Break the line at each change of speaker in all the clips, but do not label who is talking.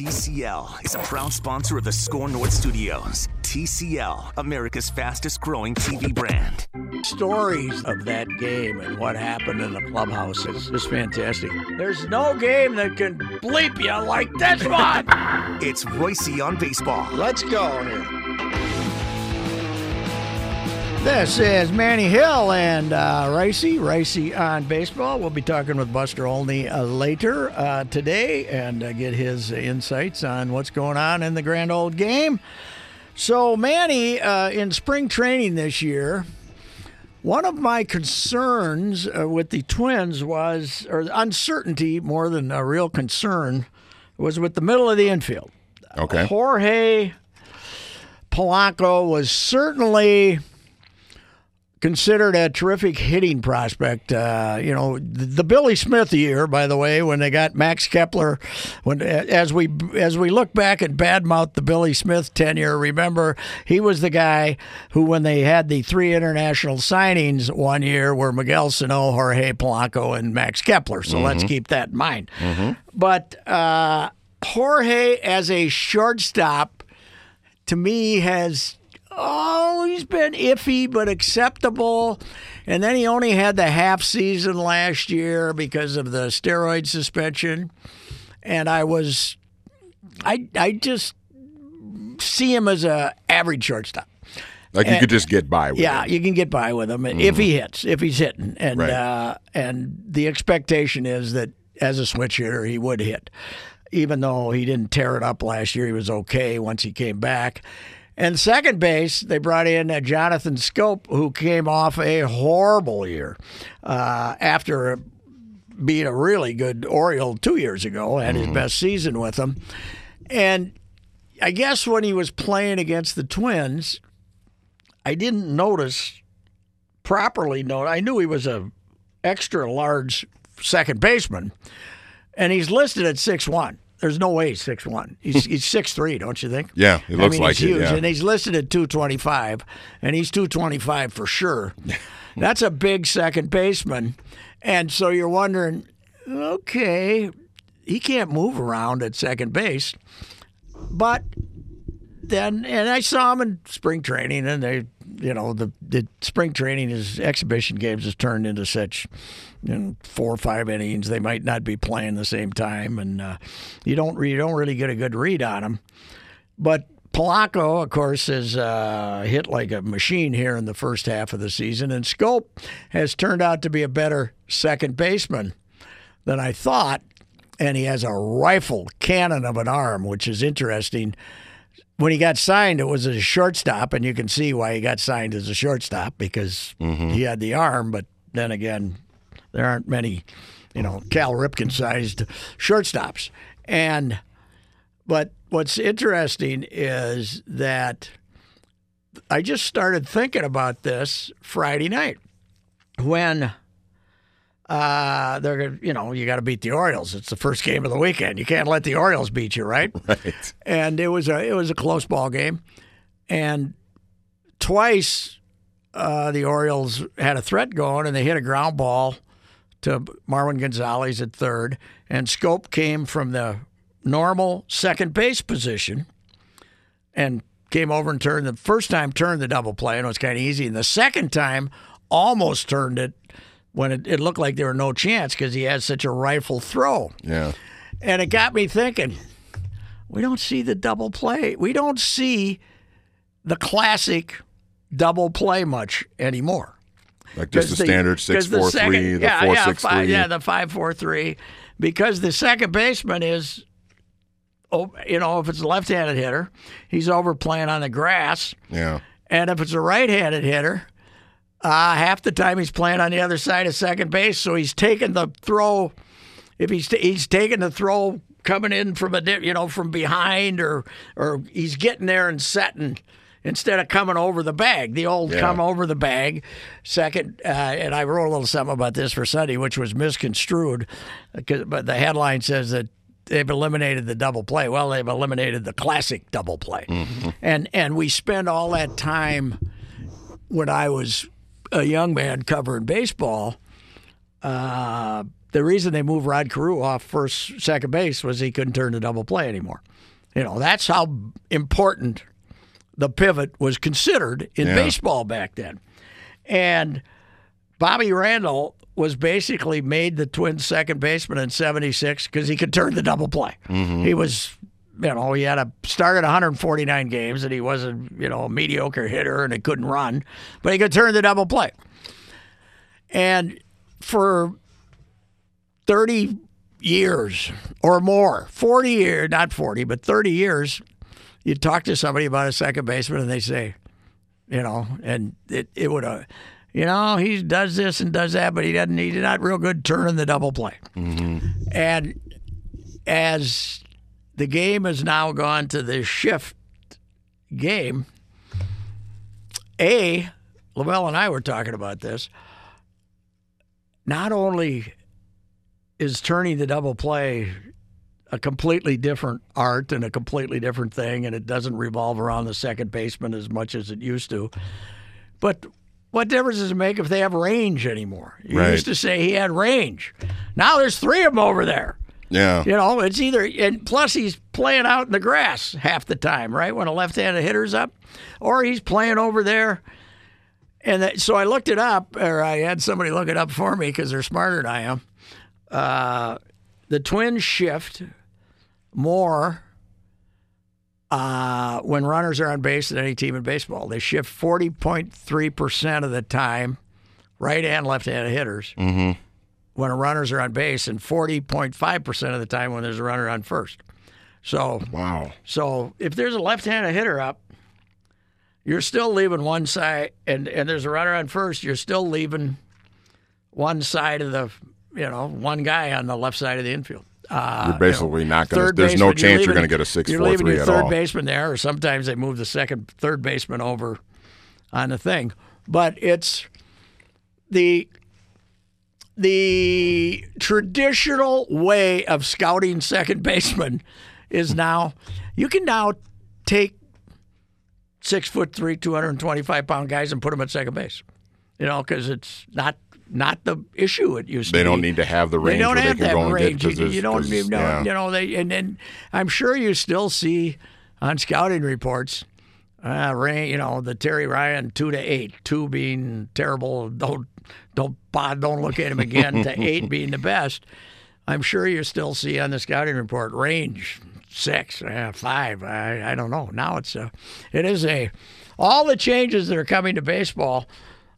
TCL is a proud sponsor of the Score North Studios. TCL, America's fastest growing TV brand.
Stories of that game and what happened in the clubhouse is just fantastic. There's no game that can bleep you like this one.
It's Reusse on baseball.
Let's go here. This is Manny Hill and uh, Reusse. Reusse on baseball. We'll be talking with Buster Olney uh, later uh, today and uh, get his insights on what's going on in the grand old game. So, Manny, uh, in spring training this year, one of my concerns uh, with the Twins was, or uncertainty more than a real concern, was with the middle of the infield.
Okay.
Jorge Polanco was certainly considered a terrific hitting prospect. Uh, you know, the, the, Billy Smith year, by the way, when they got Max Kepler. When as we as we look back at badmouth the Billy Smith tenure, remember he was the guy who, when they had the three international signings one year, were Miguel Sano, Jorge Polanco, and Max Kepler. So mm-hmm. let's keep that in mind. Mm-hmm. But uh, Jorge, as a shortstop, to me has oh, he's been iffy but acceptable. And then he only had the half season last year because of the steroid suspension. And I was, I, I just see him as a average shortstop.
Like and, you could just get by with him.
yeah,
him.
you can get by with him mm-hmm. if he hits, if he's hitting, and right. uh, and the expectation is that as a switch hitter he would hit, even though he didn't tear it up last year. He was okay once he came back, and second base, they brought in uh, Jonathan Schoop, who came off a horrible year uh, after being a really good Oriole two years ago, had his mm-hmm. best season with them. And I guess when he was playing against the Twins, I didn't notice properly. Note I knew he was a extra large second baseman, and he's listed at six one. There's no way he's six one. He's he's six three, don't you think?
Yeah, he looks
I mean,
like
he's huge,
it. Yeah.
and he's listed at two twenty five, and he's two twenty five for sure. That's a big second baseman, and so you're wondering, okay, he can't move around at second base, but then and I saw him in spring training, and they, you know, the the spring training his exhibition games has turned into such in four or five innings. They might not be playing the same time, and uh, you don't you don't really get a good read on them. But Polanco, of course, has uh, hit like a machine here in the first half of the season, and Schoop has turned out to be a better second baseman than I thought. And he has a rifle cannon of an arm, which is interesting. When he got signed, it was a shortstop, and you can see why he got signed as a shortstop because mm-hmm. he had the arm. But then again, there aren't many, you know, Cal Ripken sized shortstops. And, but what's interesting is that I just started thinking about this Friday night when uh, they're going you know you got to beat the Orioles. It's the first game of the weekend. You can't let the Orioles beat you, right?
Right.
And it was a it was a close ball game, and twice uh, the Orioles had a threat going, and they hit a ground ball to Marwin Gonzalez at third, and Schoop came from the normal second base position and came over and turned the first time turned the double play and it was kind of easy and the second time almost turned it when it, it looked like there were no chance because he had such a rifle throw
yeah
and it got me thinking we don't see the double play we don't see the classic double play much anymore
like just the, the, standard six four second, three, the
yeah,
four
yeah,
six
five,
three.
Yeah, the five four three, because the second baseman is, oh, you know, if it's a left-handed hitter, he's over playing on the grass.
Yeah.
And if it's a right-handed hitter, uh, half the time he's playing on the other side of second base, so he's taking the throw. If he's he's taking the throw coming in from a you know from behind, or or he's getting there and setting instead of coming over the bag. The old yeah. come over the bag. Second, uh, and I wrote a little something about this for Sunday, which was misconstrued, but the headline says that they've eliminated the double play. Well, they've eliminated the classic double play, mm-hmm. and and we spend all that time when I was a young man covering baseball. Uh, the reason they moved Rod Carew off first second base was he couldn't turn the double play anymore. You know, that's how important the pivot was considered in yeah. baseball back then. And Bobby Randall was basically made the Twins second baseman in 76 because he could turn the double play. Mm-hmm. He was, you know, he had a started 149 games and he was a, you know, a mediocre hitter and he couldn't run, but he could turn the double play. And for 30 years or more, 40 years, not 40, but 30 years, you talk to somebody about a second baseman and they say, you know, and it, it would have, you know, he does this and does that, but he doesn't, he's not real good turning the double play. Mm-hmm. And as the game has now gone to the shift game, A, LaVelle and I were talking about this. Not only is turning the double play a completely different art and a completely different thing, and it doesn't revolve around the second baseman as much as it used to. But what difference does it make if they have range anymore? You right. used to say he had range. Now there's three of them over there.
Yeah.
You know, it's either, and plus he's playing out in the grass half the time, right? When a left handed hitter's up, or he's playing over there. And that, so I looked it up, or I had somebody look it up for me because they're smarter than I am. Uh, the Twins shift more uh, when runners are on base than any team in baseball. They shift 40.3% of the time, right and left handed hitters, mm-hmm. When runners are on base, and 40.5% of the time when there's a runner on first. So,
wow.
So if there's a left handed hitter up, you're still leaving one side, and, and there's a runner on first, you're still leaving one side of the you know, one guy on the left side of the infield.
Uh, you're basically you know, not going to. There's baseman, no chance leaving, you're going to get a six
you're
four
leaving
three
your
at
third
all.
baseman there, or sometimes they move the second third baseman over on the thing. But it's the the traditional way of scouting second baseman is now you can now take six foot three, two hundred and twenty five pound guys and put them at second base. You know, because it's not not the issue it used
they
to
be. They don't need to have the range
they don't have
they go
range. get. You, don't, you know, yeah. you know they, and then I'm sure you still see on scouting reports, uh, rain, you know, the Terry Ryan two to eight, two being terrible, don't don't don't look at him again, to eight being the best. I'm sure you still see on the scouting report range six, uh, five. I, I don't know. Now it's a, it is a, all the changes that are coming to baseball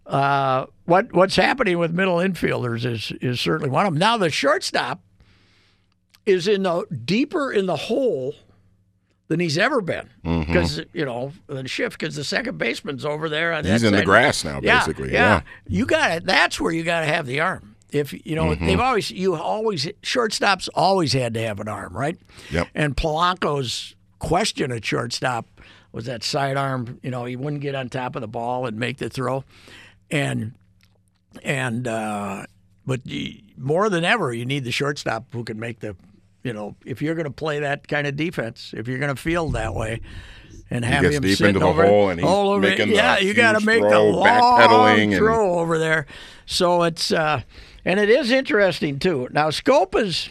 uh, what what's happening with middle infielders is is certainly one of them. Now the shortstop is in the deeper in the hole than he's ever been because mm-hmm. you know the shift because the second baseman's over there. On
he's in
side.
the grass now, basically.
Yeah, yeah. yeah. you got it. That's where you got to have the arm. If you know mm-hmm. they've always you always shortstops always had to have an arm, right?
Yep.
And Polanco's question at shortstop was that sidearm. You know, he wouldn't get on top of the ball and make the throw and and uh, but you, more than ever, you need the shortstop who can make the, you know, if you're going to play that kind of defense, if you're going to field that way, and have him
deep
sitting
into the
over,
hole and he's
over,
making
yeah, you got to make the long throw over there. So it's uh, and it is interesting too. Now Schoop is.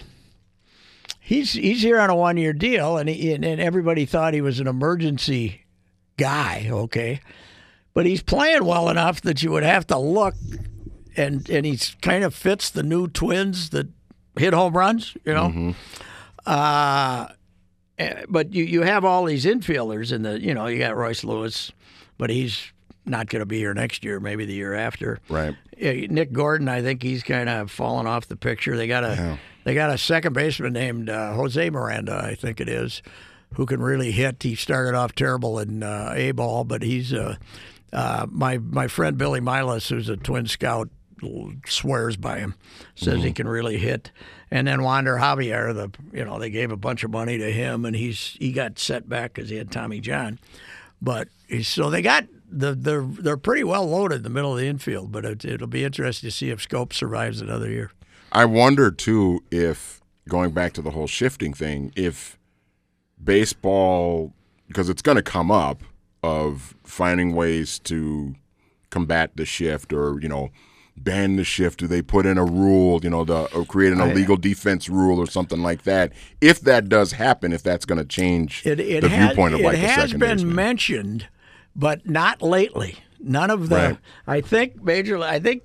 He's, he's here on a one year deal, and, he, and everybody thought he was an emergency guy. Okay, but he's playing well enough that you would have to look, and and he's kind of fits the new Twins that hit home runs, you know. Mm-hmm. Uh, eh, but you you have all these infielders in the you know you got Royce Lewis, but he's not going to be here next year, maybe the year after.
Right.
Nick Gordon, I think he's kind of fallen off the picture. They got a yeah. they got a second baseman named uh, Jose Miranda, I think it is, who can really hit. He started off terrible in uh, A ball, but he's uh, uh, my my friend Billy Milos, who's a twin scout, swears by him. Says mm-hmm. he can really hit. And then Wander Javier, the you know they gave a bunch of money to him, and he's he got set back because he had Tommy John. But so they got the they're they're pretty well loaded in the middle of the infield. But it, it'll be interesting to see if Schoop survives another year.
I wonder too if going back to the whole shifting thing, if baseball because it's going to come up of finding ways to combat the shift or you know ban the shift? Do they put in a rule, you know, the, or create an illegal defense rule or something like that? If that does happen, if that's going to change
It, it
the
has,
viewpoint of
it
like the
has been
baseman.
mentioned, but not lately. None of the.
Right.
I think major. I think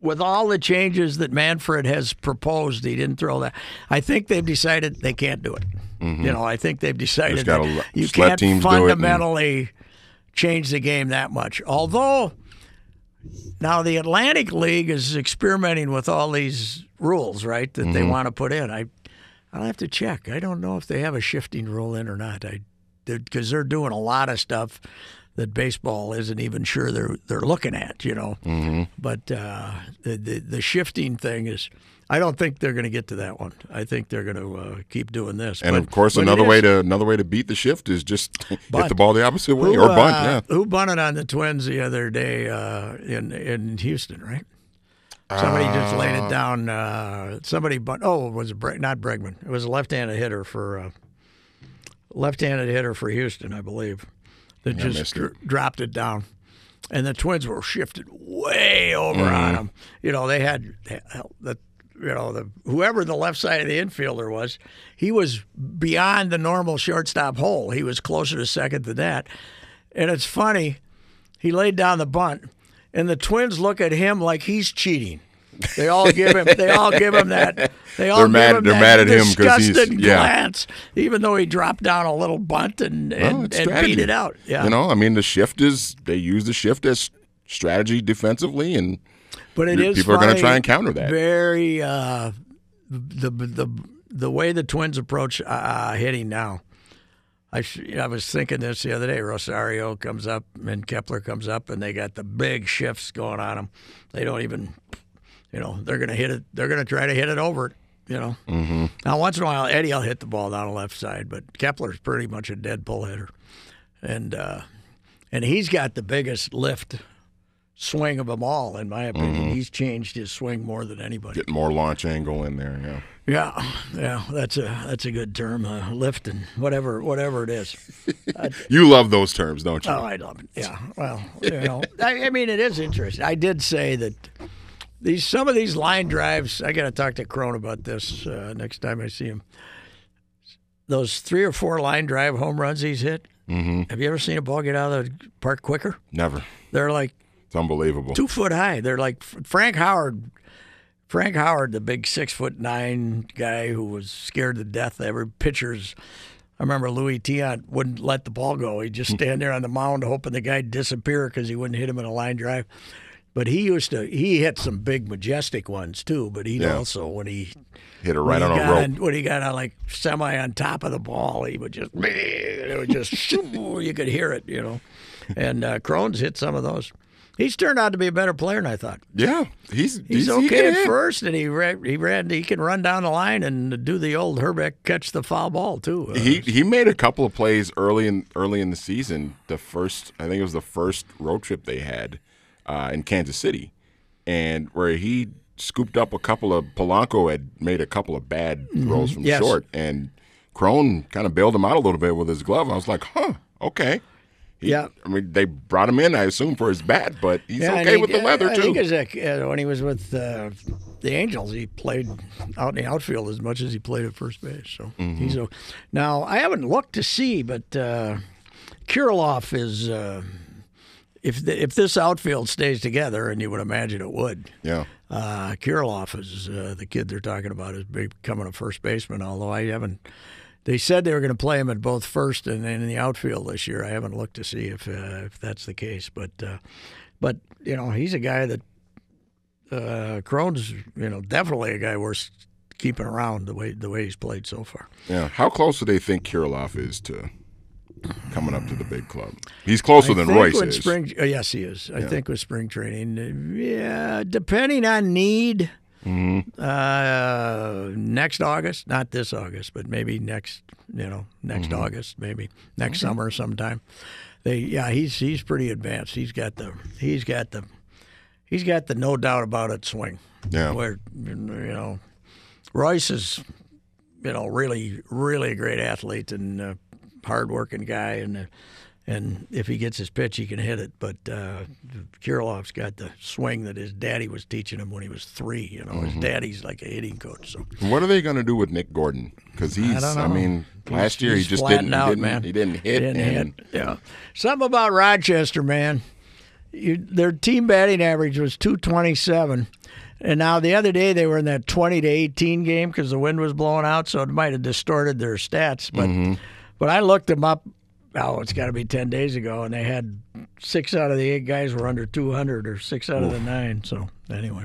with all the changes that Manfred has proposed, he didn't throw that. I think they've decided they can't do it. You know, I think they've decided
Mm-hmm.
that you can't
it and-
fundamentally change the game that much. Although now the Atlantic League is experimenting with all these rules, right? That
Mm-hmm.
they want to put in. I I'll have to check. I don't know if they have a shifting rule in or not. I because they're doing a lot of stuff that baseball isn't even sure they're they're looking at, you know. Mm-hmm. But uh, the, the the shifting thing is, I don't think they're going to get to that one. I think they're going to uh, keep doing this.
and
But-
of course, another way to another way to beat the shift is just hit the ball the opposite way
who,
or bunt.
uh,
yeah,
Who bunted on the Twins the other day uh, in in Houston, right? Somebody just laid it down. Uh, somebody, but oh, it was Bre- not Bregman. It was a left-handed hitter for uh, left-handed hitter for Houston, I believe, that just
missed
dr- dropped it down, and the Twins were shifted way over on them. You know, they had the you know the whoever the left side of the infielder was, he was beyond the normal shortstop hole. He was closer to second than that, and it's funny. He laid down the bunt, and the Twins look at him like he's cheating. They all give him. They all give him that. They all
They're
give
mad-
him
they're
that
mad at him 'cause he's- yeah.
glance, even though he dropped down a little bunt and and,
it's
and beat it out. Yeah,
You know, I mean, the shift is they use the shift as strategy defensively, and
but it
People
is
are gonna try and counter that.
Very uh, the the the way the Twins approach uh, hitting now. I I was thinking this the other day. Rosario comes up and Kepler comes up, and they got the big shifts going on them. They don't even, you know, they're going to hit it. They're going to try to hit it over. You know. Mm-hmm. Now once in a while, Eddie will hit the ball down the left side, but Kepler's pretty much a dead pull hitter, and uh, and he's got the biggest lift swing of them all, in my opinion. He's changed his swing more than anybody.
get more launch angle in there. Yeah.
Yeah, yeah, that's a that's a good term, uh, lifting, whatever whatever it is.
You love those terms, don't you?
Oh, I love it. Yeah, well, you know, I, I mean, it is interesting. I did say that these some of these line drives. I got to talk to Cron about this uh, next time I see him. Those three or four line drive home runs he's hit. Mm-hmm. Have you ever seen a ball get out of the park quicker?
Never.
They're like
It's unbelievable.
two foot high. They're like Frank Howard. Frank Howard, the big six foot nine guy who was scared to death. of Every pitcher's. I remember Luis Tiant wouldn't let the ball go. He'd just stand there on the mound hoping the guy'd disappear because he wouldn't hit him in a line drive. But he used to. He hit some big majestic ones too. But he'd
Yeah.
also when he
Hit it right on a rope.
on- when he got on like semi on top of the ball, he would just it would just you could hear it, you know. And uh, Cron's hit some of those. He's turned out to be a better player than I thought.
yeah, he's
He's
he
okay
can
at
hit.
first, and he ran, he ran. He can run down the line and do the old Hrbek catch the foul ball too. Uh,
He he made a couple of plays early in early in the season. The first, I think it was the first road trip they had uh, in Kansas City, and where he scooped up a couple of Polanco had made a couple of bad throws from
Mm-hmm. Yes.
short, and Cron kind of bailed him out a little bit with his glove. I was like, huh, okay. He-
Yeah.
I mean they brought him in, I assume, for his bat, but he's
Yeah,
okay
he-
with the leather
I
too.
think as a, when he was with uh, the Angels, he played out in the outfield as much as he played at first base. So
Mm-hmm.
he's a, now I haven't looked to see, but uh, Kirilloff is uh, if the, if this outfield stays together, and you would imagine it would.
yeah,
Uh, Kirilloff is uh, the kid they're talking about is becoming a first baseman. Although I haven't, they said they were going to play him at both first and in the outfield this year. I haven't looked to see if uh, if that's the case. But uh, but you know he's a guy that uh, Cron's you know definitely a guy worth keeping around the way the way he's played so far.
yeah. How close do they think Kirilloff is to coming up to the big club? He's closer
I
than Royce is.
Spring, uh, yes, he is. I think with spring training, uh, yeah, depending on need.
Mm-hmm.
Uh, next August, not this August, but maybe next, you know, next
Mm-hmm.
August, maybe next summer sometime. They, yeah, he's he's pretty advanced. He's got the he's got the he's got the no doubt about it swing.
Yeah.
Where you know, Royce is, you know, really really a great athlete and uh, hardworking guy and. Uh, and if he gets his pitch, he can hit it. But uh, Kirilloff's got the swing that his daddy was teaching him when he was three. You know, his daddy's like a hitting coach. So
What are they going to do with Nick Gordon? Because he's,
don't
I, mean, last year he just didn't,
out,
he didn't,
man.
he didn't hit.
Didn't
and
hit. Yeah. Something about Rochester, man. You, their team batting average was 227. And now the other day they were in that 20 to 18 game because the wind was blowing out, so it might have distorted their stats. But
Mm-hmm.
but I looked them up. Oh, it's got to be 10 days ago, and they had six out of the eight guys were under 200, or six out of the nine. So anyway.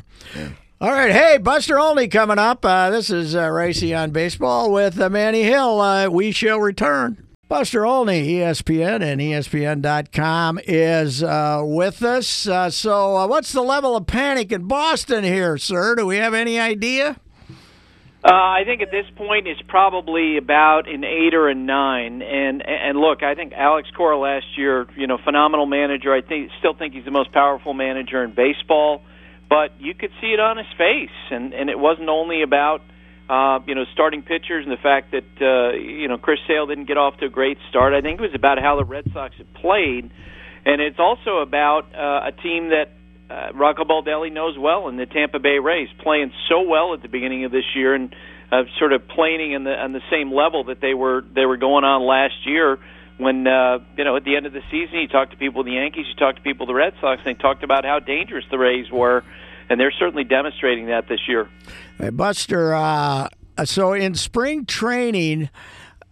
All right, hey, Buster Olney coming up. Uh, this is uh, Reusse on Baseball with uh, Manny Hill. Uh, we shall return. Buster Olney, ESPN and ESPN.com, is uh, with us. Uh, so, uh, what's the level of panic in Boston here, sir? Do we have any idea?
Uh, I think at this point it's probably about an eight or a nine. And and look, I think Alex Cora last year, you know, phenomenal manager. I think still think he's the most powerful manager in baseball. But you could see it on his face, and and it wasn't only about uh, you know starting pitchers and the fact that uh, you know Chris Sale didn't get off to a great start. I think it was about how the Red Sox had played, and it's also about uh, a team that uh, Rocco Baldelli knows well in the Tampa Bay Rays, playing so well at the beginning of this year and uh, sort of playing in the on the same level that they were they were going on last year. When uh, you know at the end of the season, you talk to people of the Yankees, you talk to people of the Red Sox, and they talked about how dangerous the Rays were, and they're certainly demonstrating that this year.
Hey, Buster, uh, so in spring training,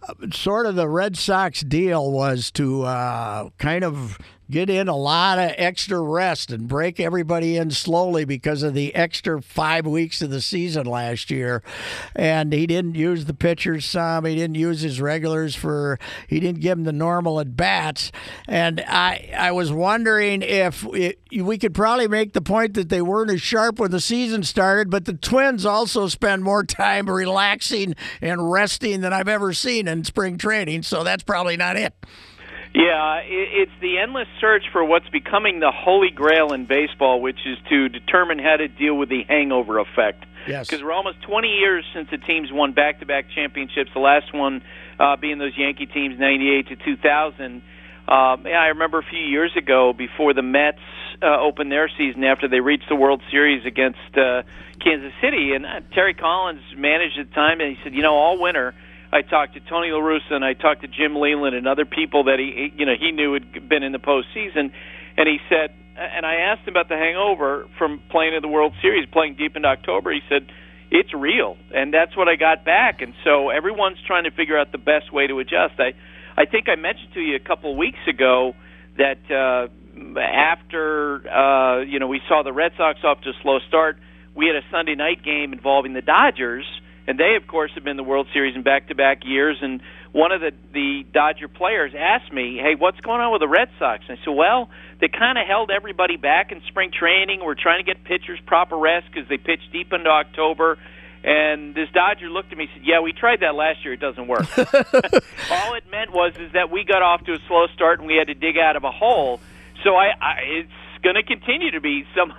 uh, sort of the Red Sox deal was to uh, kind of get in a lot of extra rest and break everybody in slowly because of the extra five weeks of the season last year. And he didn't use the pitchers some. He didn't use his regulars for. He didn't give them the normal at bats. And I I was wondering if it, we could probably make the point that they weren't as sharp when the season started, but the Twins also spend more time relaxing and resting than I've ever seen in spring training. So that's probably not it.
Yeah, it's the endless search for what's becoming the holy grail in baseball, which is to determine how to deal with the hangover effect.
Yes.
Because we're almost 20 years since the teams won back-to-back championships. The last one uh, being those Yankee teams, 98 to 2000. Um, yeah, I remember a few years ago, before the Mets uh, opened their season, after they reached the World Series against uh, Kansas City, and uh, Terry Collins managed at the time, and he said, you know, all winter. I talked to Tony La Russa and I talked to Jim Leyland and other people that he, you know, he knew had been in the postseason, and he said, and I asked him about the hangover from playing in the World Series, playing deep into October. He said, it's real, and that's what I got back, and so everyone's trying to figure out the best way to adjust. I, I think I mentioned to you a couple of weeks ago that uh, after uh, you know we saw the Red Sox off to a slow start, we had a Sunday night game involving the Dodgers and they of course have been the World Series in back-to-back years. And one of the the Dodger players asked me, "Hey, what's going on with the Red Sox?" And I said, "Well, they kind of held everybody back in spring training. We're trying to get pitchers proper rest because they pitch deep into October." And this Dodger looked at me and said, "Yeah, we tried that last year. It doesn't work." All it meant was is that we got off to a slow start and we had to dig out of a hole. So I, I it's going to continue to be some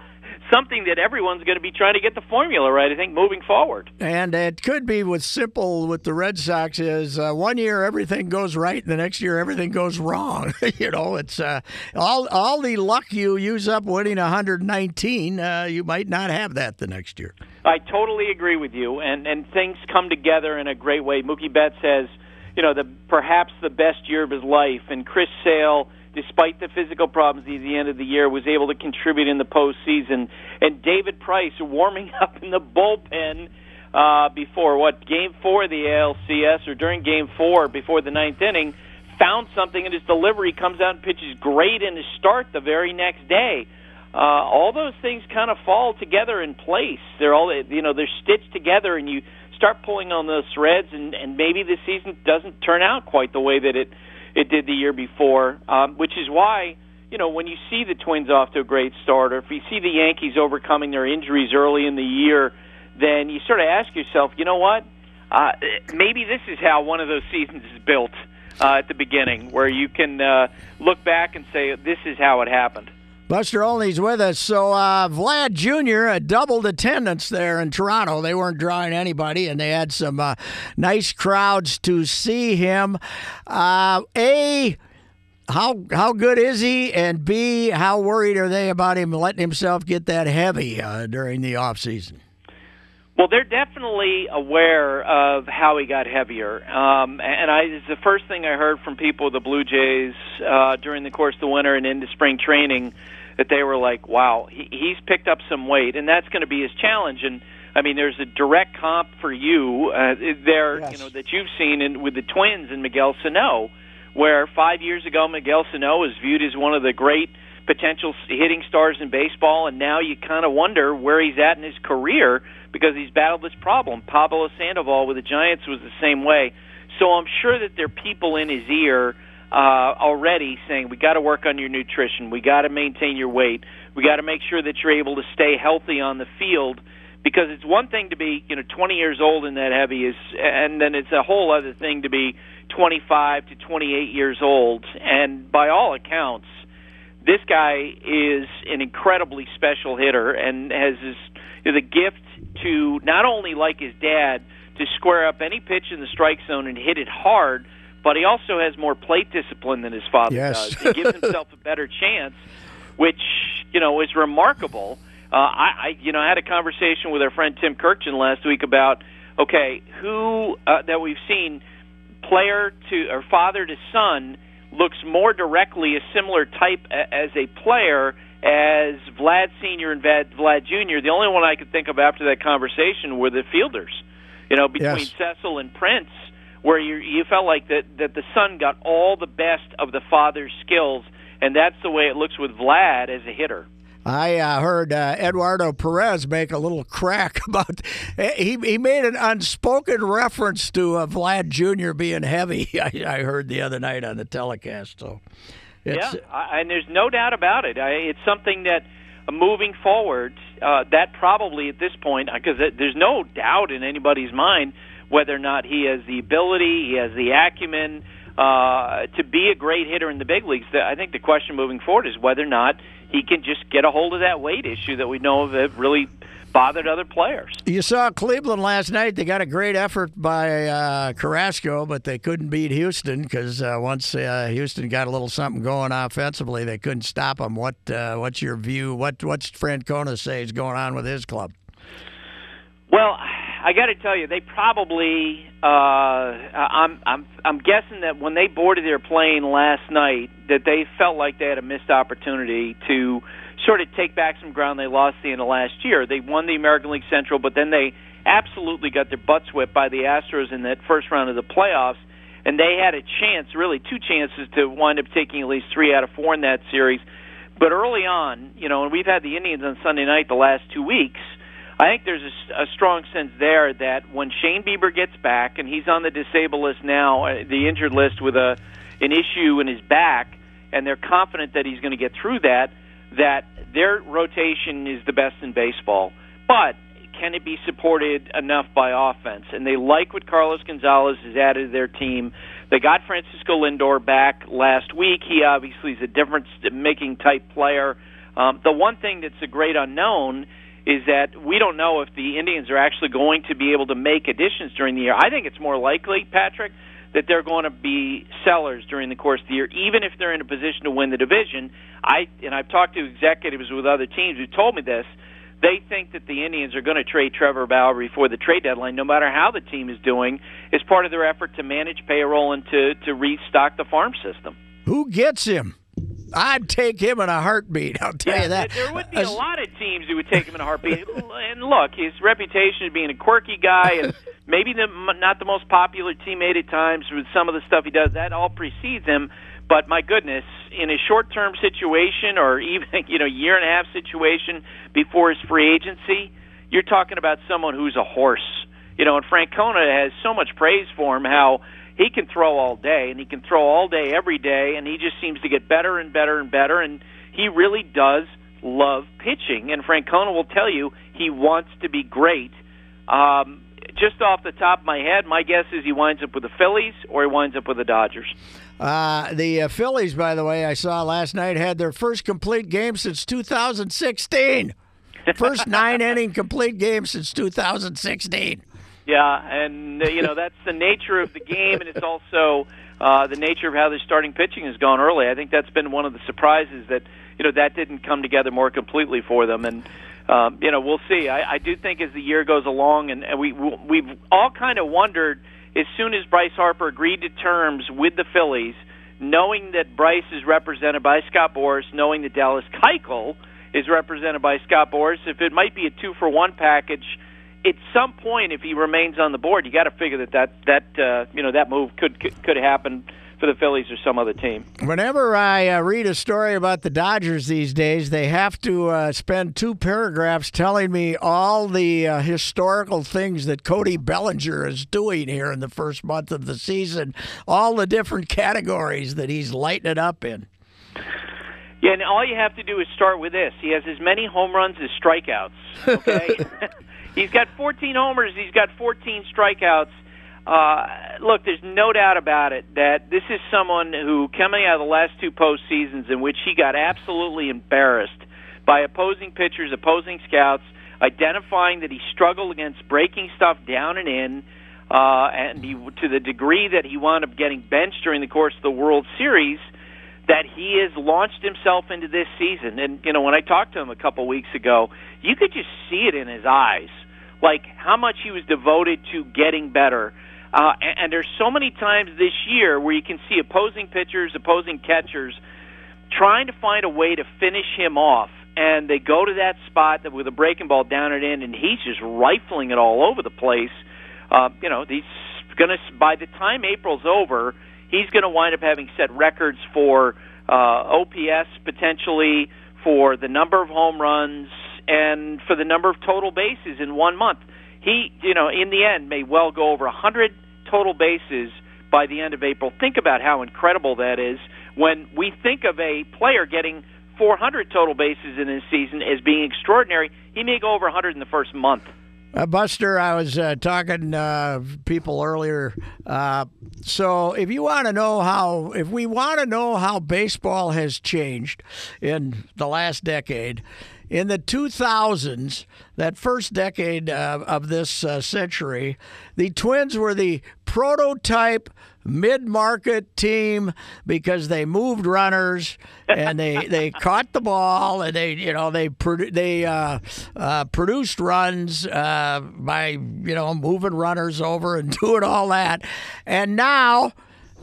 something that everyone's going to be trying to get the formula right. I think moving forward.
And it could be with simple with the Red Sox is uh, one year everything goes right, and the next year everything goes wrong. you know, it's uh, all all the luck you use up winning 119. Uh, you might not have that the next year.
I totally agree with you, and and things come together in a great way. Mookie Betts has, you know, the perhaps the best year of his life, and Chris Sale despite the physical problems at the end of the year, was able to contribute in the postseason. And David Price warming up in the bullpen uh, before what game four of the ALCS or during game four before the ninth inning, found something in his delivery, comes out and pitches great in his start the very next day. Uh, all those things kind of fall together in place. They're all you know they're stitched together, and you start pulling on those threads, and, and maybe the season doesn't turn out quite the way that it it did the year before, um, which is why you know when you see the Twins off to a great start, or if you see the Yankees overcoming their injuries early in the year, then you sort of ask yourself, you know what? Uh, maybe this is how one of those seasons is built uh, at the beginning, where you can uh, look back and say, this is how it happened.
Buster Olney's with us. So uh, Vlad Jr. Doubled attendance there in Toronto. They weren't drawing anybody, and they had some uh, nice crowds to see him. Uh, a how how good is he? And B, how worried are they about him letting himself get that heavy uh, during the off season?
Well, they're definitely aware of how he got heavier, um, and I it's the first thing I heard from people with the Blue Jays uh, during the course of the winter and into spring training that they were like, "Wow, he, he's picked up some weight," and that's going to be his challenge. And I mean, there's a direct comp for you uh, there,
Yes.
you know, that you've seen in, with the Twins and Miguel Sano, where five years ago Miguel Sano was viewed as one of the great potential hitting stars in baseball, and now you kind of wonder where he's at in his career because he's battled this problem. Pablo Sandoval with the Giants was the same way. So I'm sure that there are people in his ear uh, already saying, "We got to work on your nutrition. We got to maintain your weight. We got to make sure that you're able to stay healthy on the field." Because it's one thing to be, you know, 20 years old and that heavy is, and then it's a whole other thing to be 25 to 28 years old. And by all accounts, this guy is an incredibly special hitter and has this, you know, the gift to not only like his dad to square up any pitch in the strike zone and hit it hard, but he also has more plate discipline than his father
Yes.
does. He gives himself a better chance, which you know is remarkable. Uh, I, I, you know, I had a conversation with our friend Tim Kurkjian last week about okay, who uh, that we've seen player to or father to son looks more directly a similar type as a player as Vlad Senior and Vlad, Vlad Junior. The only one I could think of after that conversation were the Fielders. You know, between
Yes.
Cecil and Prince, where you you felt like that that the son got all the best of the father's skills, and that's the way it looks with Vlad as a hitter.
I uh, heard uh, Eduardo Perez make a little crack about he he made an unspoken reference to uh, Vlad Jr. being heavy. I, I heard the other night on the telecast. So,
yeah, I, and there's no doubt about it. I, it's something that uh, moving forward, uh, that probably at this point, because there's no doubt in anybody's mind whether or not he has the ability, he has the acumen uh, to be a great hitter in the big leagues. I think the question moving forward is whether or not he can just get a hold of that weight issue that we know of that really bothered other players.
You saw Cleveland last night. They got a great effort by uh, Carrasco, but they couldn't beat Houston because uh, once uh, Houston got a little something going offensively, they couldn't stop them. What uh, What's your view? What What's Francona say is going on with his club?
Well, I got to tell you, they probably. Uh, I'm I'm I'm guessing that when they boarded their plane last night, that they felt like they had a missed opportunity to sort of take back some ground they lost the end of last year. They won the American League Central, but then they absolutely got their butts whipped by the Astros in that first round of the playoffs, and they had a chance, really two chances, to wind up taking at least three out of four in that series. But early on, you know, and we've had the Indians on Sunday night the last two weeks. I think there's a, a strong sense there that when Shane Bieber gets back, and he's on the disabled list now, uh, the injured list with a an issue in his back, and they're confident that he's going to get through that, that their rotation is the best in baseball. But can it be supported enough by offense? And they like what Carlos Gonzalez has added to their team. They got Francisco Lindor back last week. He obviously is a difference-making type player. Um, the one thing that's a great unknown is that we don't know if the Indians are actually going to be able to make additions during the year. I think it's more likely, Patrick, that they're going to be sellers during the course of the year, even if they're in a position to win the division. I and I've talked to executives with other teams who told me this. They think that the Indians are going to trade Trevor Bauer before the trade deadline, no matter how the team is doing, as part of their effort to manage payroll and to to restock the farm system.
Who gets him? I'd take him in a heartbeat. I'll tell you that.
There would be a lot of teams who would take him in a heartbeat. and look, his reputation of being a quirky guy and maybe the, not the most popular teammate at times with some of the stuff he does, that all precedes him. But my goodness, in a short-term situation or even you know year and a half situation before his free agency, you're talking about someone who's a horse. You know, and Francona has so much praise for him. How he can throw all day and he can throw all day every day and he just seems to get better and better and better and he really does love pitching and Francona will tell you he wants to be great um just off the top of my head my guess is he winds up with the Phillies or he winds up with the Dodgers
Uh, the uh, Phillies, by the way, I saw last night had their first complete game since 2016. First nine inning complete game since 2016.
Yeah, and uh, you know that's the nature of the game, and it's also uh, the nature of how their starting pitching has gone early. I think that's been one of the surprises that you know that didn't come together more completely for them, and um, you know we'll see. I, I do think as the year goes along, and, and we we've all kind of wondered as soon as Bryce Harper agreed to terms with the Phillies, knowing that Bryce is represented by Scott Boras, knowing that Dallas Keuchel is represented by Scott Boras, if it might be a two for one package at some point, if he remains on the board, you got to figure that that that uh, you know that move could could, could happen for the Phillies or some other team.
Whenever I uh, read a story about the Dodgers these days, they have to uh, spend two paragraphs telling me all the uh, historical things that Cody Bellinger is doing here in the first month of the season, all the different categories that he's lighting it up in.
Yeah, and all you have to do is start with this. He has as many home runs as strikeouts. Okay. He's got 14 homers. He's got 14 strikeouts. Uh, look, there's no doubt about it that this is someone who, coming out of the last two postseasons in which he got absolutely embarrassed by opposing pitchers, opposing scouts, identifying that he struggled against breaking stuff down and in, uh, and he, to the degree that he wound up getting benched during the course of the World Series, that he has launched himself into this season. And you know, when I talked to him a couple weeks ago, you could just see it in his eyes like how much he was devoted to getting better. Uh, and, and there's so many times this year where you can see opposing pitchers, opposing catchers trying to find a way to finish him off. And they go to that spot that with a breaking ball down and in, and he's just rifling it all over the place. Uh, you know, he's to, by the time April's over, he's to wind up having set records for uh, OPS potentially, for the number of home runs, and for the number of total bases in one month. He, you know, in the end, may well go over a 100 total bases by the end of April. Think about how incredible that is when we think of a player getting 400 total bases in his season as being extraordinary. He may go over 100 in the first month.
Uh, Buster, I was uh, talking uh, people earlier. Uh, so, if you want to know how, if we want to know how baseball has changed in the last decade, in the 2000s, that first decade uh, of this uh, century, the Twins were the prototype mid-market team because they moved runners and they, they caught the ball and they you know they produ- they uh, uh, produced runs uh, by you know moving runners over and doing all that. And now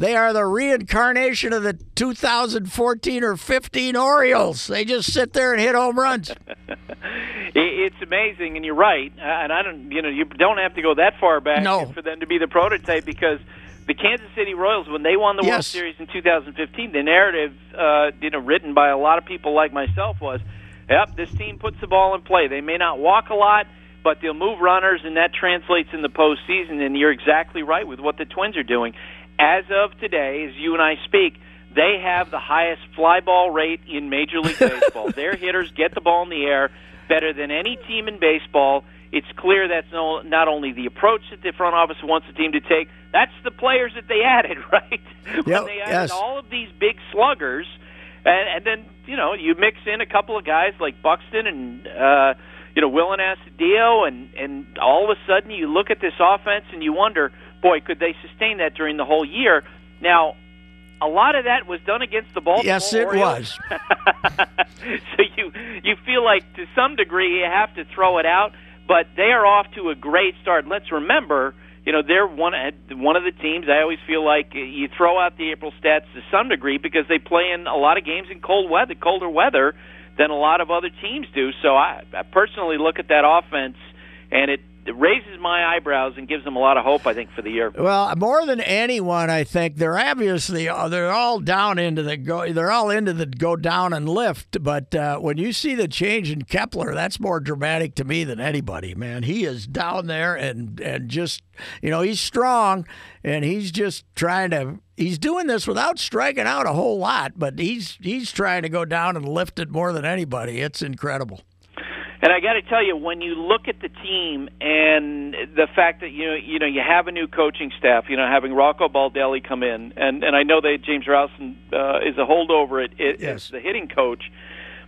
they are the reincarnation of the 2014 or 15 Orioles. They just sit there and hit home runs.
it's amazing, and you're right. Uh, and I don't, you know, you don't have to go that far back
no.
for them to be the prototype because the Kansas City Royals, when they won the
yes.
World Series in 2015, the narrative, uh, you know, written by a lot of people like myself was, "Yep, this team puts the ball in play. They may not walk a lot." but they'll move runners, and that translates in the postseason. And you're exactly right with what the Twins are doing as of today, as you and I speak, they have the highest fly ball rate in Major League Baseball. Their hitters get the ball in the air better than any team in baseball. It's clear that's no, not only the approach that the front office wants the team to take, that's the players that they added, right?
Yep,
when they added
yes.
all of these big sluggers, and, and then, you know, you mix in a couple of guys like Buxton and, uh, you know, Willians Astudillo, and, and all of a sudden you look at this offense and you wonder – boy, could they sustain that during the whole year? Now, a lot of that was done against the Baltimore
Yes, it
Orioles.
was.
so you you feel like to some degree you have to throw it out, but they are off to a great start. Let's remember, you know, they're one one of the teams. I always feel like you throw out the April stats to some degree because they play in a lot of games in cold weather, colder weather than a lot of other teams do. So I, I personally look at that offense, and it it raises my eyebrows and gives them a lot of hope. I think for the year.
Well, more than anyone, I think they're obviously uh, they're all down into the go. They're all into the go down and lift. But uh, when you see the change in Kepler, that's more dramatic to me than anybody. Man, he is down there and and just you know he's strong and he's just trying to. He's doing this without striking out a whole lot, but he's he's trying to go down and lift it more than anybody. It's incredible.
And I got to tell you, when you look at the team and the fact that you know, you know, you have a new coaching staff, you know, having Rocco Baldelli come in, and and I know that James Rowson uh, is a holdover at, at
yes.
the hitting coach,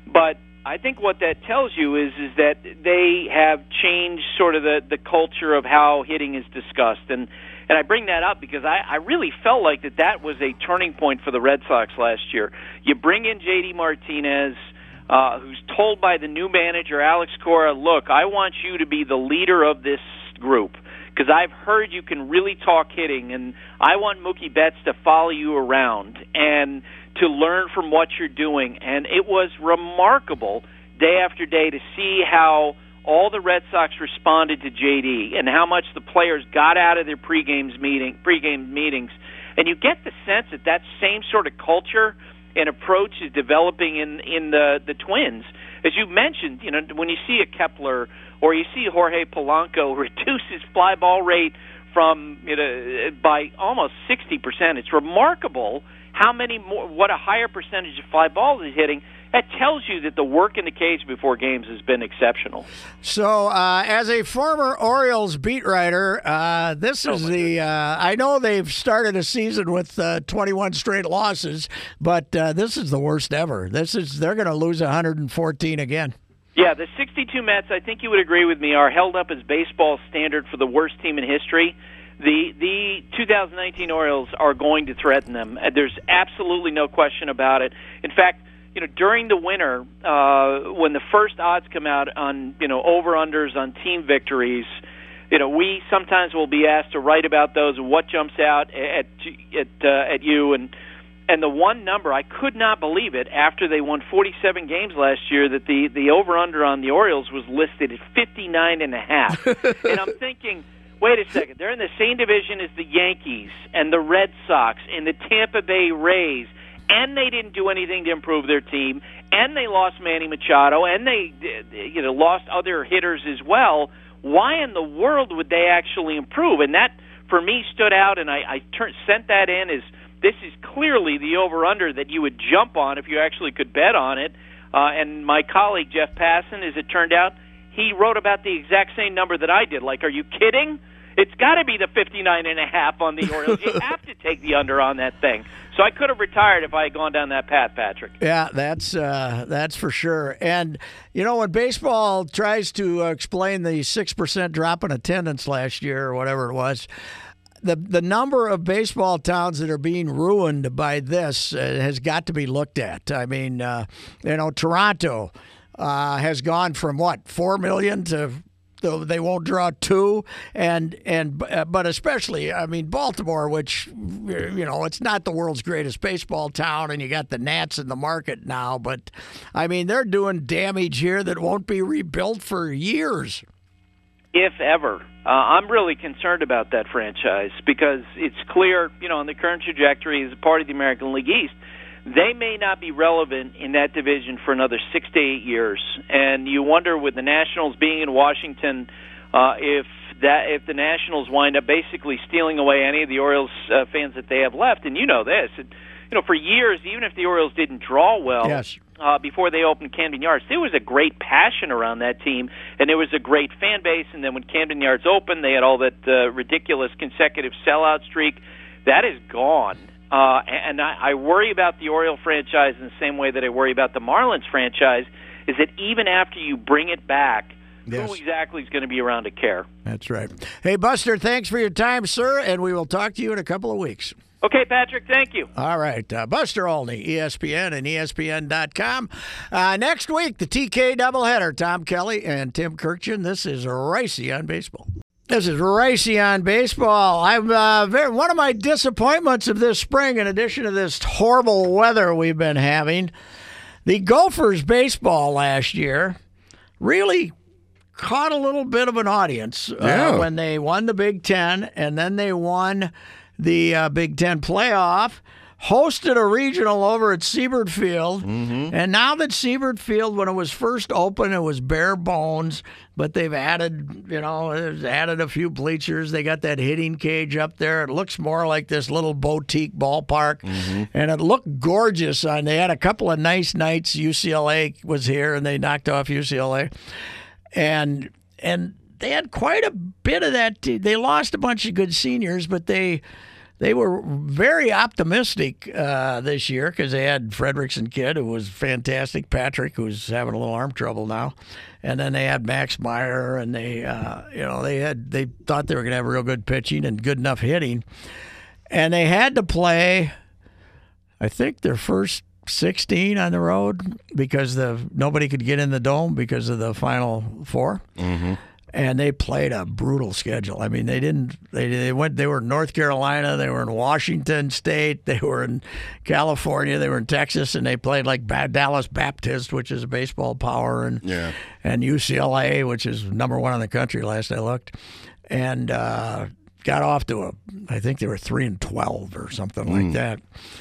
but I think what that tells you is is that they have changed sort of the the culture of how hitting is discussed, and And I bring that up because I, I really felt like that that was a turning point for the Red Sox last year. You bring in J.D. Martinez, uh, Uh, who's told by the new manager, Alex Cora, look, I want you to be the leader of this group because I've heard you can really talk hitting, and I want Mookie Betts to follow you around and to learn from what you're doing. And it was remarkable day after day to see how all the Red Sox responded to JD and how much the players got out of their pregame meeting pregame meetings, and you get the sense that that same sort of culture and approach is developing in in the the Twins. As you mentioned, you know when you see a Kepler or you see Jorge Polanco reduce his fly ball rate from you know by almost sixty percent, it's remarkable how many more what a higher percentage of fly balls he's hitting that tells you that the work in the cage before games has been exceptional.
So, uh, as a former Orioles beat writer, uh, this is the. Uh, I know they've started a season with uh, 21 straight losses, but uh, this is the worst ever. This is they're going to lose 114 again.
Yeah, the 62 Mets, I think you would agree with me, are held up as baseball standard for the worst team in history. The the 2019 Orioles are going to threaten them. There's absolutely no question about it. In fact you know, during the winter, uh, when the first odds come out on, you know, over unders on team victories, you know, we sometimes will be asked to write about those and what jumps out at at uh, at you and and the one number I could not believe it after they won 47 games last year that the the over under on the Orioles was listed at 59 and a half. and I'm thinking, wait a second, they're in the same division as the Yankees and the Red Sox and the Tampa Bay Rays and they didn't do anything to improve their team, and they lost Manny Machado, and they you know lost other hitters as well. Why in the world would they actually improve? And that for me stood out, and I, I turned, sent that in as this is clearly the over under that you would jump on if you actually could bet on it. Uh, and my colleague Jeff Passan, as it turned out, he wrote about the exact same number that I did. Like, are you kidding? It's got to be the 59 and a half on the Orioles. You have to take the under on that thing. So I could have retired if I had gone down that path, Patrick.
Yeah, that's uh, that's for sure. And you know when baseball tries to explain the six percent drop in attendance last year or whatever it was, the the number of baseball towns that are being ruined by this uh, has got to be looked at. I mean, uh, you know, Toronto uh, has gone from what four million to they won't draw two, and and uh, but especially, I mean, Baltimore, which you know, it's not the world's greatest baseball town, and you got the Nats in the market now, but I mean, they're doing damage here that won't be rebuilt for years.
If ever. Uh, I'm really concerned about that franchise because it's clear, you know, on the current trajectory as a part of the American League East, they may not be relevant in that division for another six to eight years. And you wonder, with the Nationals being in Washington, uh, if that if the Nationals wind up basically stealing away any of the Orioles uh, fans that they have left. And you know this, it, you know, for years, even if the Orioles didn't draw well.
Yes.
Uh, before they opened Camden Yards, there was a great passion around that team, and there was a great fan base. And then when Camden Yards opened, they had all that uh, ridiculous consecutive sellout streak. That is gone uh, and I, I worry about the Oriole franchise in the same way that I worry about the Marlins franchise. Is that even after you bring it back, yes. who exactly is going to be around to care?
That's right. Hey, Buster, thanks for your time, sir, and we will talk to you in a couple of weeks.
Okay, Patrick, thank you.
All right. Uh, Buster Olney, ESPN and ESPN.com. Uh, next week, the TK doubleheader. Tom Kelly and Tim Kurkjian. This is Reusse on Baseball. This is Reusse on baseball. I'm uh, very, one of my disappointments of this spring, in addition to this horrible weather we've been having, the Gophers baseball last year really caught a little bit of an audience uh, yeah. when they won the Big Ten and then they won the uh, Big Ten playoff hosted a regional over at Siebert Field. Mm-hmm. And now that Siebert Field, when it was first open, it was bare bones, but they've added, you know, added a few bleachers. They got that hitting cage up there. It looks more like this little boutique ballpark. Mm-hmm. And it looked gorgeous. And they had a couple of nice nights. UCLA was here and they knocked off UCLA. And, and, they had quite a bit of that. They lost a bunch of good seniors, but they they were very optimistic uh, this year because they had Fredrickson kid who was fantastic, Patrick who's having a little arm trouble now, and then they had Max Meyer, and they uh, you know they had they thought they were going to have real good pitching and good enough hitting, and they had to play. I think their first 16 on the road because the nobody could get in the dome because of the final 4 mm-hmm. And they played a brutal schedule. I mean, they didn't. They they went. They were in North Carolina. They were in Washington State. They were in California. They were in Texas, and they played like Dallas Baptist, which is a baseball power, and
Yeah.
and UCLA, which is number one in the country last I looked, and uh, got off to a. I think they were three and twelve or something like that.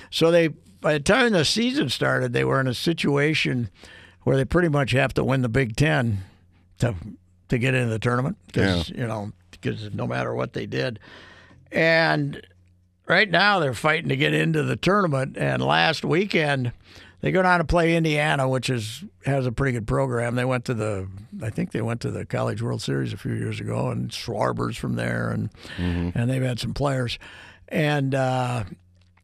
So they, by the time the season started, they were in a situation where they pretty much have to win the Big Ten to to get into the tournament because you know because no matter what they did, and right now they're fighting to get into the tournament. And last weekend they go down to play Indiana, which is has a pretty good program. They went to the I think they went to the College World Series a few years ago, and Schwarber's from there, and and they've had some players, and. uh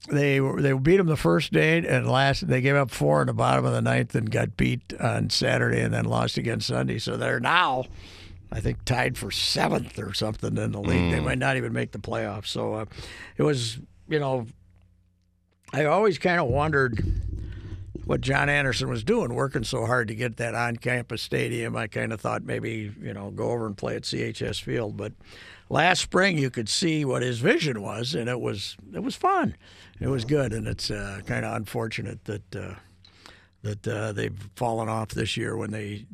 they they beat them the first day and last they gave up four in the bottom of the ninth and got beat on Saturday and then lost again Sunday. So they're now, I think, tied for seventh or something in the league. They might not even make the playoffs. So uh, it was, you know, I always kind of wondered what John Anderson was doing, working so hard to get that on-campus stadium. I kind of thought maybe you know go over and play at CHS Field, but last spring you could see what his vision was, and it was it was fun, it was good, and it's uh, kind of unfortunate that uh, that uh, they've fallen off this year when they.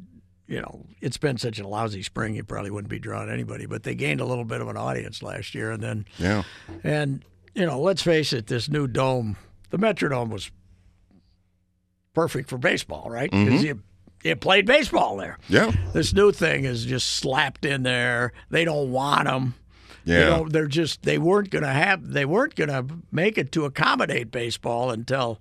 You know, it's been such a lousy spring. You probably wouldn't be drawing anybody, but they gained a little bit of an audience last year, and then
Yeah.
and you know, let's face it, this new dome, the Metrodome was perfect for baseball, right? Mm-hmm. Because you, you played baseball there.
Yeah.
This new thing is just slapped in there. They don't want them. You
Yeah.
know, they're just they weren't going to have they weren't going to make it to accommodate baseball until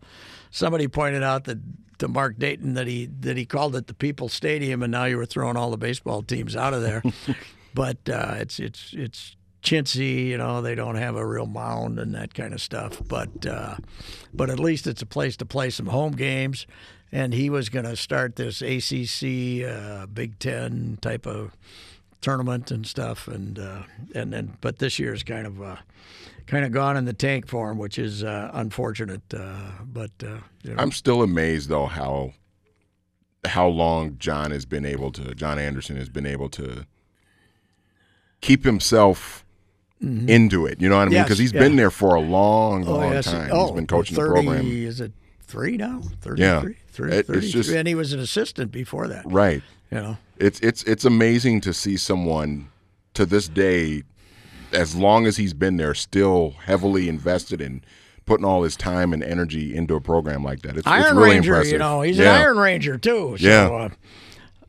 somebody pointed out that to Mark Dayton that he that he called it the People's Stadium and now you were throwing all the baseball teams out of there. but uh, it's it's it's chintzy, you know, they don't have a real mound and that kind of stuff. But uh, but at least it's a place to play some home games. And he was going to start this ACC uh, Big Ten type of tournament and stuff, and uh, and then but this year's kind of uh, kind of gone in the tank for him, which is uh, unfortunate. Uh, but uh, you know,
I'm still amazed though how how long John has been able to John Anderson has been able to keep himself into it. You know what I mean?
Mm-hmm. Yes,
Because he's
yeah.
been there for a long,
oh,
long
yes,
time.
oh,
he's been coaching
30,
the program.
Is it three now? Thirty
Yeah.
three.
It- it's just-
and he was an assistant before that.
Right.
You know.
It's it's it's amazing to see someone to this day, as long as he's been there, still heavily invested in putting all his time and energy into a program like that. It's,
Iron
it's really
Ranger,
impressive.
you know, he's
yeah.
an Iron Ranger too. So,
Yeah.
Uh,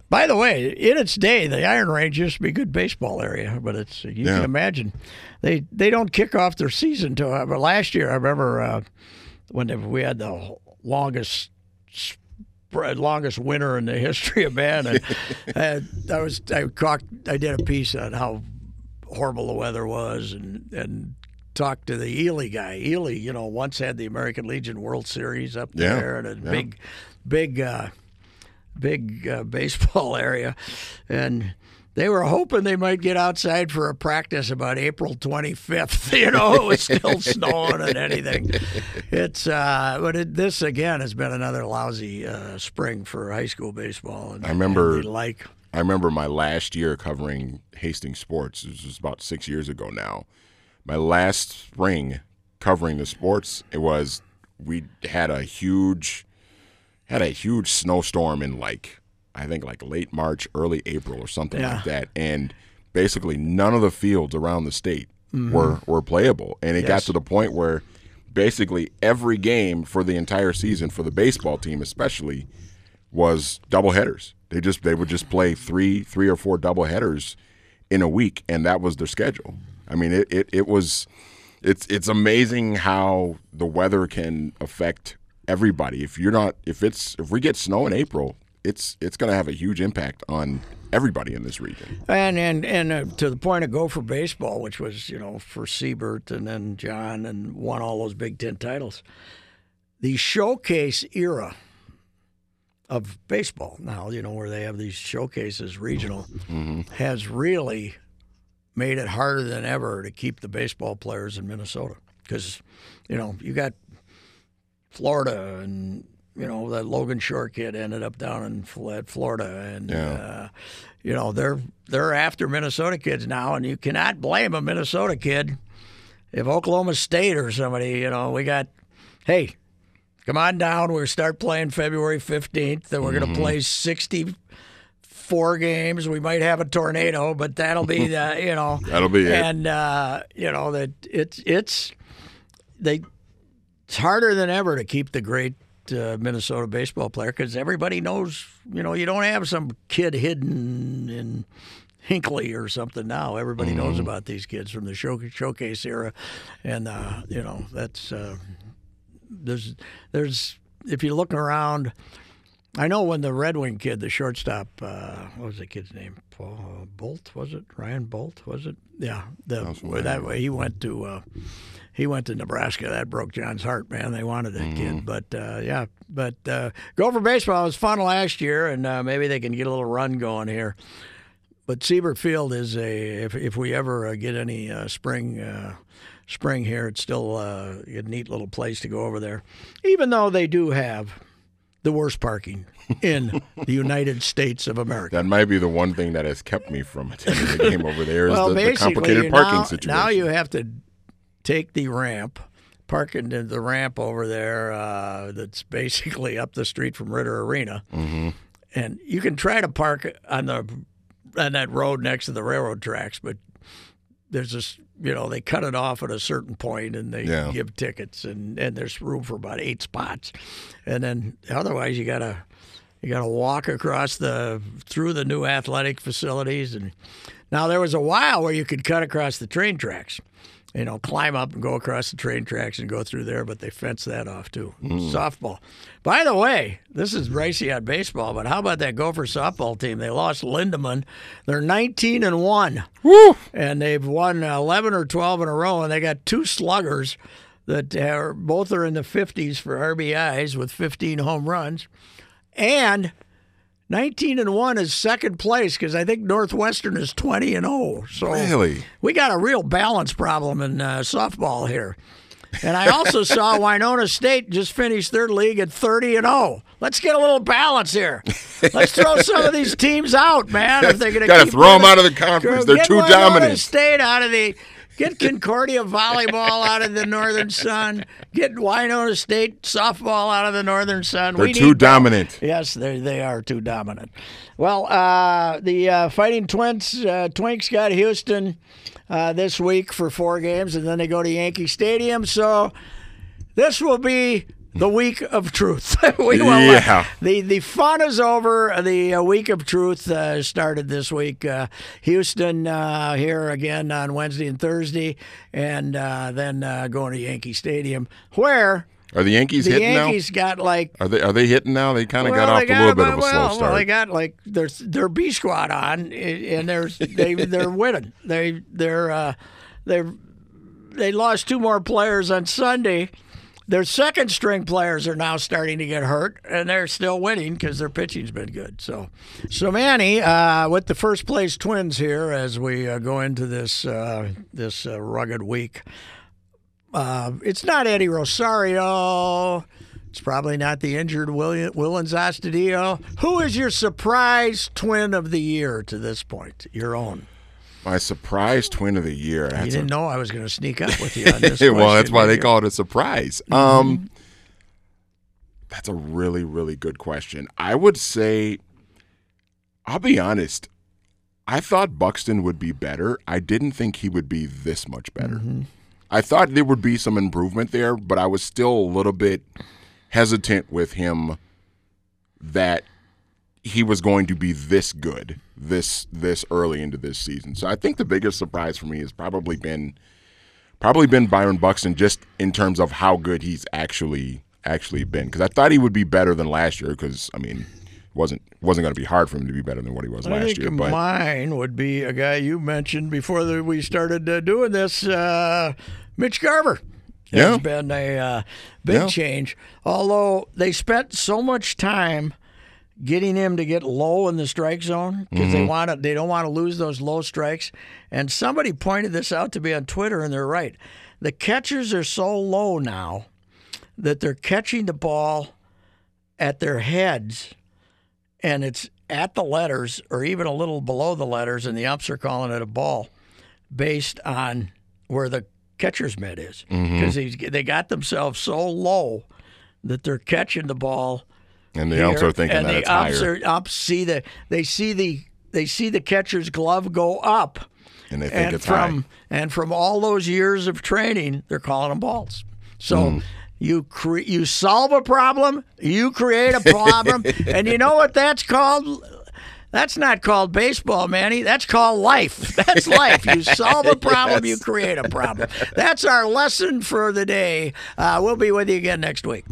by the way, in its day, the Iron Range used to be a good baseball area, but it's you
Yeah.
can imagine they they don't kick off their season till. uh, But last year, I remember uh, when we had the longest longest winter in the history of man. And, and I was I talked I did a piece on how horrible the weather was and and talked to the Ely guy. Ely, you know, once had the American Legion World Series up
Yeah,
there and a
yeah.
big, big, uh, big uh, baseball area, and. They were hoping they might get outside for a practice about April 25th. You know, it was still snowing and anything. It's, uh, but it, this again has been another lousy uh, spring for high school baseball. And,
I remember-
and like
I remember my last year covering Hastings sports. This was about six years ago now. My last spring covering the sports, it was we had a huge had a huge snowstorm in like I think like late March, early April or something
Yeah.
like that, and basically none of the fields around the state were were playable, and it got
Mm-hmm.
To the point where basically every game for the entire season for the baseball team, especially was double headers. They just they would just play three three or four double headers in a week, and that was their schedule. I mean, it it, it was it's it's amazing how the weather can affect everybody. If you're not if it's if we get snow in April, it's it's going to have a huge impact on everybody in this region.
And and and uh, to the point of Gopher baseball, which was you know for Siebert and then John and won all those Big Ten titles. The showcase era of baseball now, you know, where they have these showcases regional, has really made it harder than ever to keep the baseball players in Minnesota because you know you got Florida and you know that Logan Shore kid ended up down in Florida and
Yeah.
uh, you know they're they're after Minnesota kids now and you cannot blame a Minnesota kid if Oklahoma State or somebody you know we got hey come on down we'll start playing February 15th and we're going to play 60 four games. We might have a tornado, but that'll be the you know
That'll be it.
And uh, you know that it's it's they it's harder than ever to keep the great uh, Minnesota baseball player because everybody knows you know you don't have some kid hidden in. Hinckley or something now. Everybody knows about these kids from the show, showcase era, and uh, you know that's uh, there's there's if you're looking around, I know when the Red Wing kid, the shortstop, uh, what was the kid's name? Paul Boldt was it? Ryan Boldt was it? Yeah, the, that way he went to uh, he went to Nebraska. That broke John's heart, man. They wanted that kid, but uh, yeah, but uh, Gopher baseball was fun last year, and uh, maybe they can get a little run going here. But Siebert Field is a if if we ever uh, get any uh, spring. Uh, Spring here, it's still uh, a neat little place to go over there, even though they do have the worst parking in the United States of America.
That might be the one thing that has kept me from attending the game over there is
well,
the, the complicated parking
now,
situation.
now you have to take the ramp, park into the ramp over there uh, that's basically up the street from Ridder Arena,
Mm-hmm.
and you can try to park on the on that road next to the railroad tracks, but there's this you know they cut it off at a certain point and they
Yeah.
give tickets and and there's room for about eight spots and then otherwise you gotta you gotta walk across the through the new athletic facilities and now there was a while where you could cut across the train tracks you know climb up and go across the train tracks and go through there but they fenced that off too. Hmm. Softball. By the way this is Reusse on baseball but how about that gopher softball team? They lost lindemann. They're 19 and 1 and they've won 11 or 12 in a row, and they got two sluggers that are both are in the 50s for RBIs with 15 home runs, and 19 and one is second place because I think Northwestern is 20 and 0. So
Really?
we got a real balance problem in uh, softball here. And I also saw Winona State just finished their league at 30 and 0. Let's get a little balance here. Let's throw some of these teams out, man. If they're going to
Gotta
keep
throw 'em
winning.
out of the conference. They're too
Winona
dominant.
State out of the. Get Concordia volleyball out of the Northern Sun. Get Winona State softball out of the Northern Sun.
They're
we
too dominant.
Yes, they they are too dominant. Well, uh, the uh, Fighting Twins, uh, Twinks got Houston uh, this week for four games, and then they go to Yankee Stadium. So this will be the week of truth. we will, uh,
Yeah.
the the fun is over. The uh, week of truth uh, started this week. Uh, Houston uh, here again on Wednesday and Thursday, and uh, then uh, going to Yankee Stadium, where
Are the Yankees
the
hitting
Yankees got like?
Are they are they hitting now? They kind of got off to a little bit of a
well,
slow
Well,
start.
they got like their their B squad on, and they're they they're winning. They they're uh, they they lost two more players on Sunday. Their second string players are now starting to get hurt, and they're still winning because their pitching's been good. So, so Manny, uh, with the first place Twins here as we uh, go into this uh, this uh, rugged week. Uh, it's not Eddie Rosario. It's probably not the injured William, Willians. Who is your surprise twin of the year to this point? Your own.
My surprise twin of the year.
You
That's a
didn't know I was going to sneak up with you on this.
well, that's why they
you?
call it a surprise. Um, that's a really, really good question. I would say, I'll be honest. I thought Buxton would be better. I didn't think he would be this much better. I thought there would be some improvement there, but I was still a little bit hesitant with him that he was going to be this good this this early into this season. So I think the biggest surprise for me has probably been probably been Byron Buxton just in terms of how good he's actually actually been because I thought he would be better than last year because I mean wasn't wasn't going to be hard for him to be better than what he was
I
last year. But
mine would be a guy you mentioned before the, we started uh, doing this, uh, Mitch Garver.
Yeah.
Has been a uh, big
Yeah.
change. Although they spent so much time getting him to get low in the strike zone because
Mm-hmm.
they want to, they don't want to lose those low strikes. And somebody pointed this out to me on Twitter, and they're right. The catchers are so low now that they're catching the ball at their heads and it's at the letters or even a little below the letters, and the umps are calling it a ball based on where the catcher's mitt is because they got themselves so low that they're catching the ball.
And the umps are thinking
and
that
the
it's
umps
higher,
Are, umps see the they see the they see the catcher's glove go up,
and they think
and
it's
from
high.
and from all those years of training, they're calling them balls. So
Hmm.
you cre- you solve a problem, you create a problem, and you know what that's called? That's not called baseball, Manny. That's called life. That's life. You solve a problem, you create a problem. That's our lesson for the day. Uh, we'll be with you again next week.